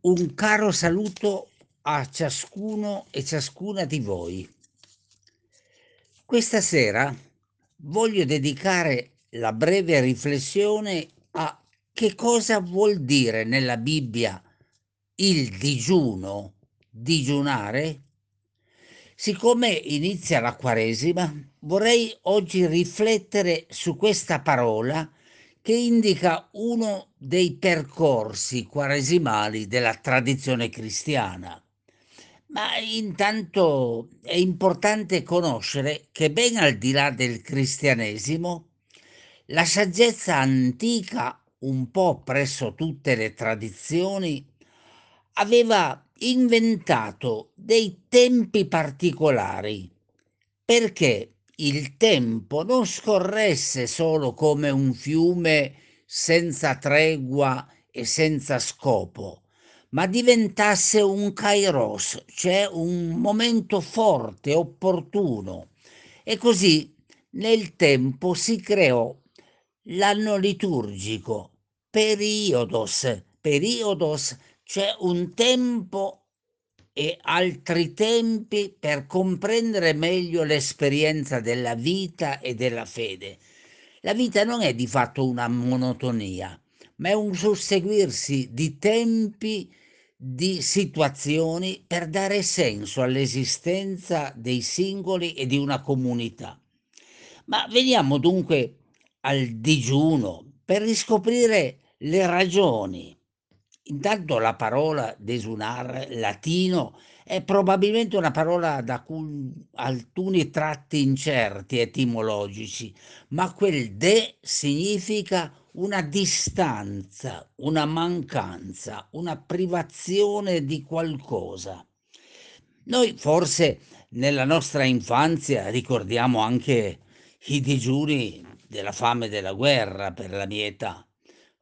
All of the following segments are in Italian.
Un caro saluto a ciascuno e ciascuna di voi. Questa sera voglio dedicare la breve riflessione a che cosa vuol dire nella Bibbia il digiuno, digiunare. Siccome inizia la Quaresima, vorrei oggi riflettere su questa parola che indica uno dei percorsi quaresimali della tradizione cristiana. Ma intanto è importante conoscere che ben al di là del cristianesimo, la saggezza antica, un po' presso tutte le tradizioni, aveva inventato dei tempi particolari perché il tempo non scorresse solo come un fiume senza tregua e senza scopo, ma diventasse un kairos, cioè un momento forte, opportuno. E così nel tempo si creò l'anno liturgico, periodos, periodos, cioè un tempo e altri tempi per comprendere meglio l'esperienza della vita e della fede. La vita non è di fatto una monotonia, ma è un susseguirsi di tempi, di situazioni per dare senso all'esistenza dei singoli e di una comunità. Ma veniamo dunque al digiuno per riscoprire le ragioni Intanto la parola desunar latino è probabilmente una parola da alcuni tratti incerti etimologici, ma quel de significa una distanza, una mancanza, una privazione di qualcosa. Noi forse nella nostra infanzia ricordiamo anche i digiuni della fame e della guerra per la mia età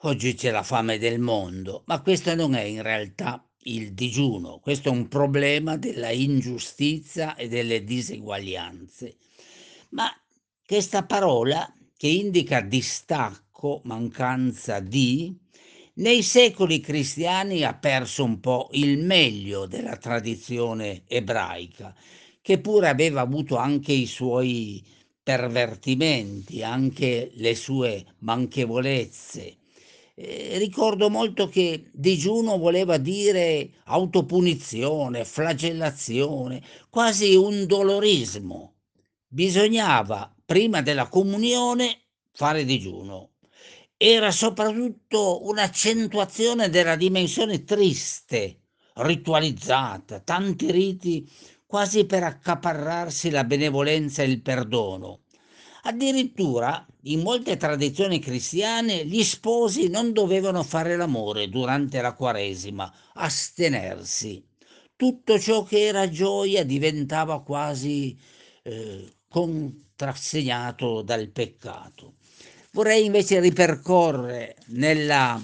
Oggi c'è la fame del mondo, ma questo non è in realtà il digiuno, questo è un problema della ingiustizia e delle diseguaglianze. Ma questa parola che indica distacco, mancanza di, nei secoli cristiani ha perso un po' il meglio della tradizione ebraica, che pure aveva avuto anche i suoi pervertimenti, anche le sue manchevolezze eh, ricordo molto che digiuno voleva dire autopunizione, flagellazione, quasi un dolorismo. Bisognava, prima della comunione, fare digiuno. Era soprattutto un'accentuazione della dimensione triste, ritualizzata, tanti riti quasi per accaparrarsi la benevolenza e il perdono. Addirittura in molte tradizioni cristiane gli sposi non dovevano fare l'amore durante la Quaresima, astenersi. Tutto ciò che era gioia diventava quasi eh, contrassegnato dal peccato. Vorrei invece ripercorrere nella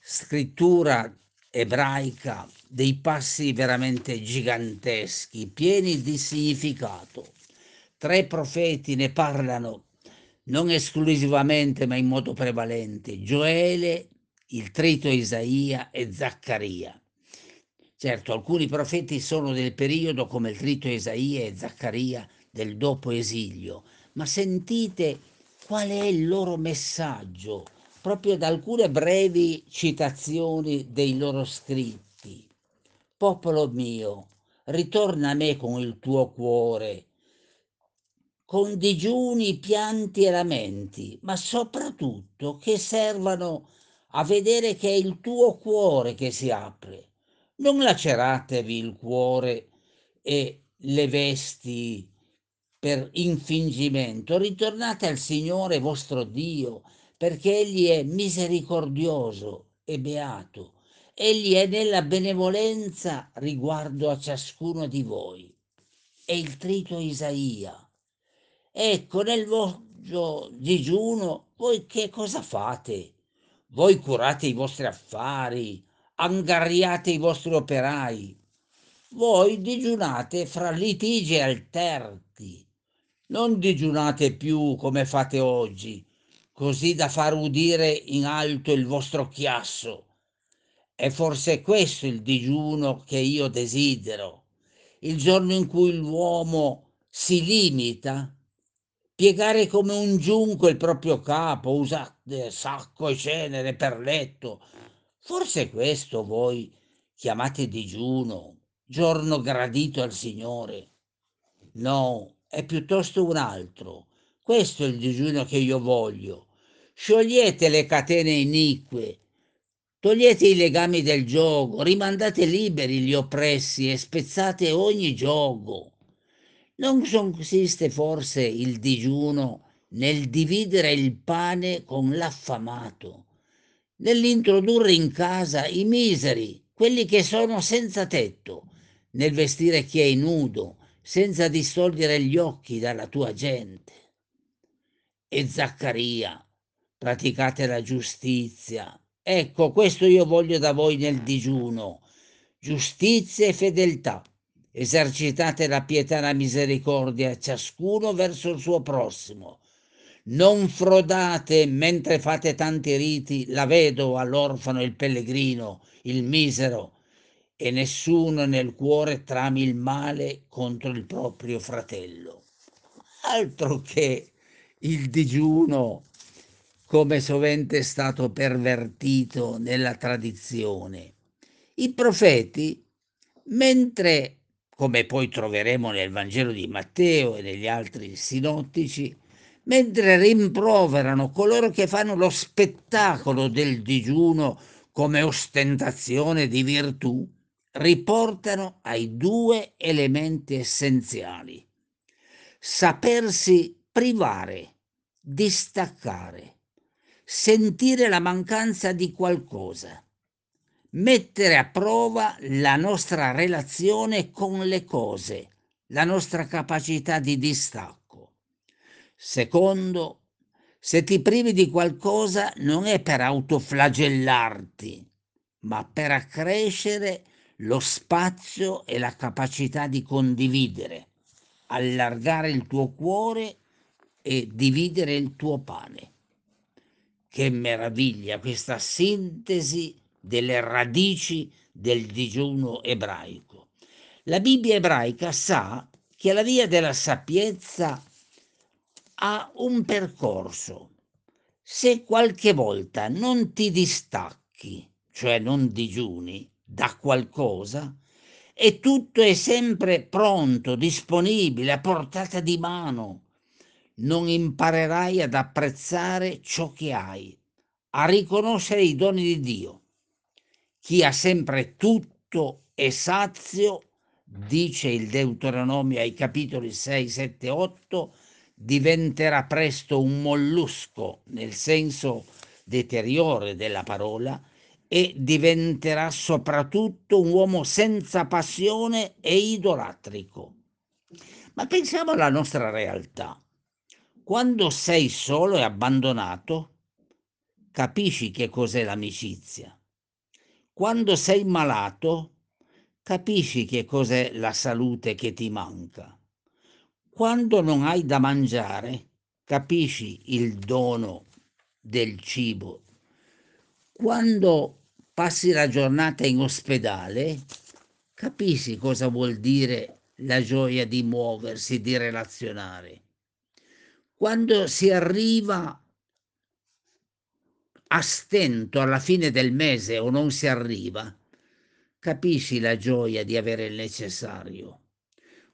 scrittura ebraica dei passi veramente giganteschi, pieni di significato. Tre profeti ne parlano non esclusivamente ma in modo prevalente, Gioele, il trito Isaia e Zaccaria. Certo, alcuni profeti sono del periodo come il trito Isaia e Zaccaria del dopo esilio, ma sentite qual è il loro messaggio, proprio da alcune brevi citazioni dei loro scritti. Popolo mio, ritorna a me con il tuo cuore, con digiuni, pianti e lamenti, ma soprattutto che servano a vedere che è il tuo cuore che si apre. Non laceratevi il cuore e le vesti per infingimento, ritornate al Signore vostro Dio, perché Egli è misericordioso e beato. Egli è nella benevolenza riguardo a ciascuno di voi. È il trito Isaia Ecco, nel vostro digiuno voi che cosa fate? Voi curate i vostri affari, angariate i vostri operai. Voi digiunate fra litigi alterti. Non digiunate più come fate oggi, così da far udire in alto il vostro chiasso. È forse questo il digiuno che io desidero, il giorno in cui l'uomo si limita, piegare come un giunco il proprio capo, usare sacco e cenere per letto. Forse questo voi chiamate digiuno, giorno gradito al Signore. No, è piuttosto un altro. Questo è il digiuno che io voglio. Sciogliete le catene inique, togliete i legami del gioco, rimandate liberi gli oppressi e spezzate ogni gioco. Non consiste forse il digiuno nel dividere il pane con l'affamato, nell'introdurre in casa i miseri, quelli che sono senza tetto, nel vestire chi è nudo, senza distogliere gli occhi dalla tua gente. E Zaccaria, praticate la giustizia. Ecco, questo io voglio da voi nel digiuno, giustizia e fedeltà. Esercitate la pietà e la misericordia, ciascuno verso il suo prossimo. Non frodate mentre fate tanti riti la vedova, l'orfano, il pellegrino, il misero, e nessuno nel cuore trami il male contro il proprio fratello. Altro che il digiuno come sovente è stato pervertito nella tradizione. I profeti, mentre, come poi troveremo nel Vangelo di Matteo e negli altri sinottici, mentre rimproverano coloro che fanno lo spettacolo del digiuno come ostentazione di virtù, riportano ai due elementi essenziali. Sapersi privare, distaccare, sentire la mancanza di qualcosa, mettere a prova la nostra relazione con le cose, la nostra capacità di distacco. Secondo, se ti privi di qualcosa non è per autoflagellarti, ma per accrescere lo spazio e la capacità di condividere, allargare il tuo cuore e dividere il tuo pane. Che meraviglia questa sintesi delle radici del digiuno ebraico. La Bibbia ebraica sa che la via della sapienza ha un percorso. Se qualche volta non ti distacchi, cioè non digiuni, da qualcosa e tutto è sempre pronto, disponibile, a portata di mano. Non imparerai ad apprezzare ciò che hai, a riconoscere i doni di Dio. Chi ha sempre tutto è sazio, dice il Deuteronomio ai capitoli 6, 7, 8, diventerà presto un mollusco nel senso deteriore della parola e diventerà soprattutto un uomo senza passione e idolatrico. Ma pensiamo alla nostra realtà. Quando sei solo e abbandonato, capisci che cos'è l'amicizia. Quando sei malato, capisci che cos'è la salute che ti manca. Quando non hai da mangiare, capisci il dono del cibo. Quando passi la giornata in ospedale, capisci cosa vuol dire la gioia di muoversi, di relazionare. Quando si arriva a stento alla fine del mese o non si arriva, capisci la gioia di avere il necessario.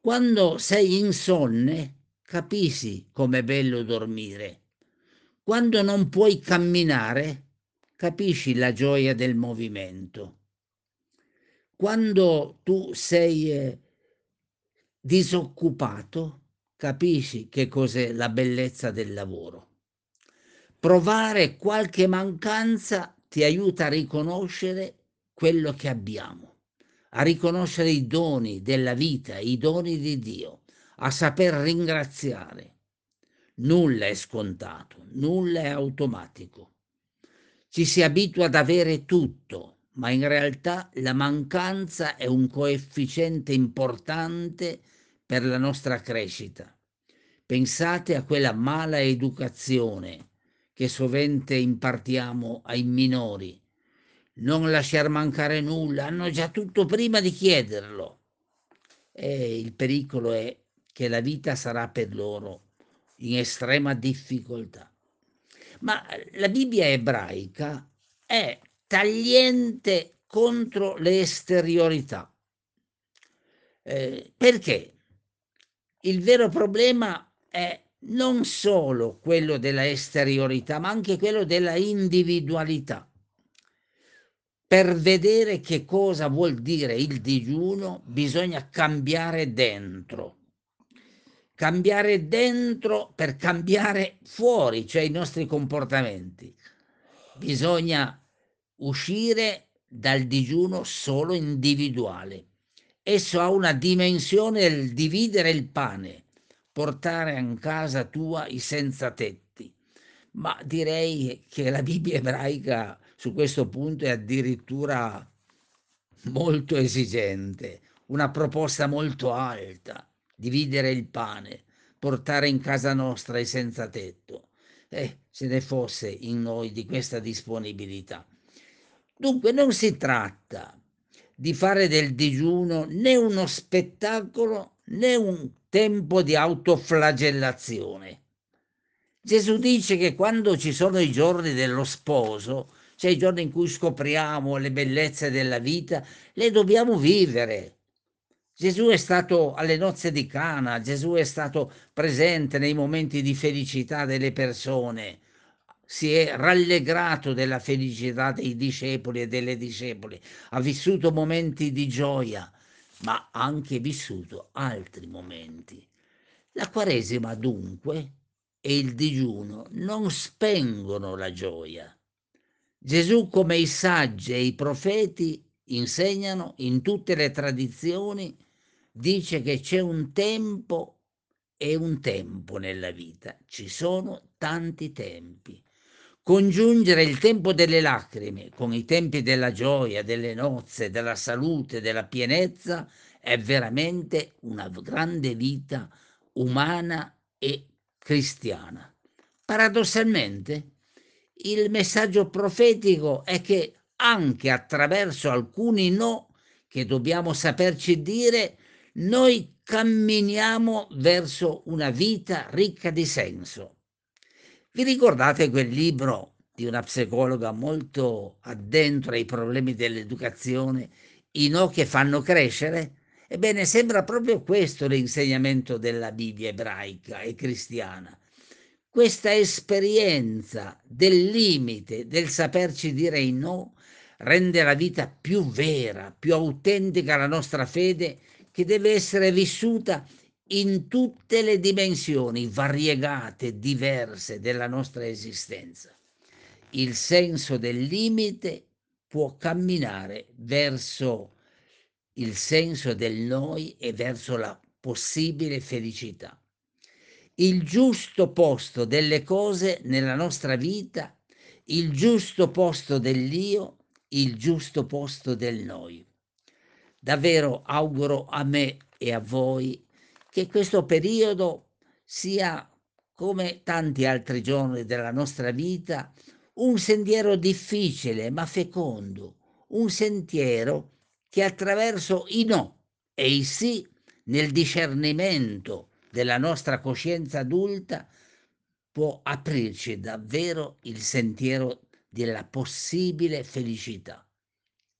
Quando sei insonne, capisci com'è bello dormire. Quando non puoi camminare, capisci la gioia del movimento. Quando tu sei eh, disoccupato, capisci che cos'è la bellezza del lavoro. Provare qualche mancanza ti aiuta a riconoscere quello che abbiamo, a riconoscere i doni della vita, i doni di Dio, a saper ringraziare. Nulla è scontato, nulla è automatico. Ci si abitua ad avere tutto, ma in realtà la mancanza è un coefficiente importante per la nostra crescita. Pensate a quella mala educazione che sovente impartiamo ai minori. non lasciar mancare nulla, hanno già tutto prima di chiederlo. E il pericolo è che la vita sarà per loro in estrema difficoltà. Ma la Bibbia ebraica è tagliente contro le esteriorità. Eh, perché? Il vero problema è non solo quello della esteriorità, ma anche quello della individualità. Per vedere che cosa vuol dire il digiuno bisogna cambiare dentro. Cambiare dentro per cambiare fuori, cioè i nostri comportamenti. Bisogna uscire dal digiuno solo individuale. Esso ha una dimensione del dividere il pane, portare in casa tua i senza tetti. Ma direi che la Bibbia ebraica su questo punto è addirittura molto esigente, una proposta molto alta, dividere il pane, portare in casa nostra i senza tetto. Eh, se ne fosse in noi di questa disponibilità. Dunque non si tratta di fare del digiuno né uno spettacolo né un tempo di autoflagellazione. Gesù dice che quando ci sono i giorni dello sposo, cioè i giorni in cui scopriamo le bellezze della vita, le dobbiamo vivere. Gesù è stato alle nozze di Cana, Gesù è stato presente nei momenti di felicità delle persone, si è rallegrato della felicità dei discepoli e delle discepoli, ha vissuto momenti di gioia, ma ha anche vissuto altri momenti. La Quaresima dunque e il digiuno non spengono la gioia. Gesù, come i saggi e i profeti insegnano in tutte le tradizioni, dice che c'è un tempo e un tempo nella vita, ci sono tanti tempi. Congiungere il tempo delle lacrime con i tempi della gioia, delle nozze, della salute, della pienezza è veramente una grande vita umana e cristiana. Paradossalmente, il messaggio profetico è che anche attraverso alcuni no che dobbiamo saperci dire, noi camminiamo verso una vita ricca di senso. Vi ricordate quel libro di una psicologa molto addentro ai problemi dell'educazione, I no che fanno crescere? Ebbene, sembra proprio questo l'insegnamento della Bibbia ebraica e cristiana. Questa esperienza del limite, del saperci dire i no, rende la vita più vera, più autentica la nostra fede che deve essere vissuta in tutte le dimensioni variegate, diverse della nostra esistenza. Il senso del limite può camminare verso il senso del noi e verso la possibile felicità. Il giusto posto delle cose nella nostra vita, il giusto posto dell'io, il giusto posto del noi. Davvero auguro a me e a voi che questo periodo sia, come tanti altri giorni della nostra vita, un sentiero difficile ma fecondo, un sentiero che attraverso i no e i sì nel discernimento della nostra coscienza adulta può aprirci davvero il sentiero della possibile felicità.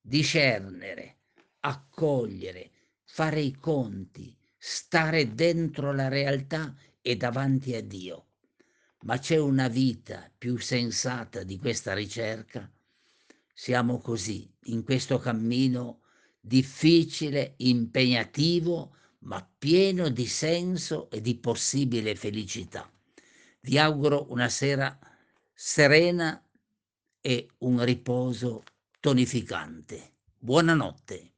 Discernere, accogliere, fare i conti, stare dentro la realtà e davanti a Dio. Ma c'è una vita più sensata di questa ricerca? Siamo così, in questo cammino difficile, impegnativo, ma pieno di senso e di possibile felicità. Vi auguro una sera serena e un riposo tonificante. Buonanotte.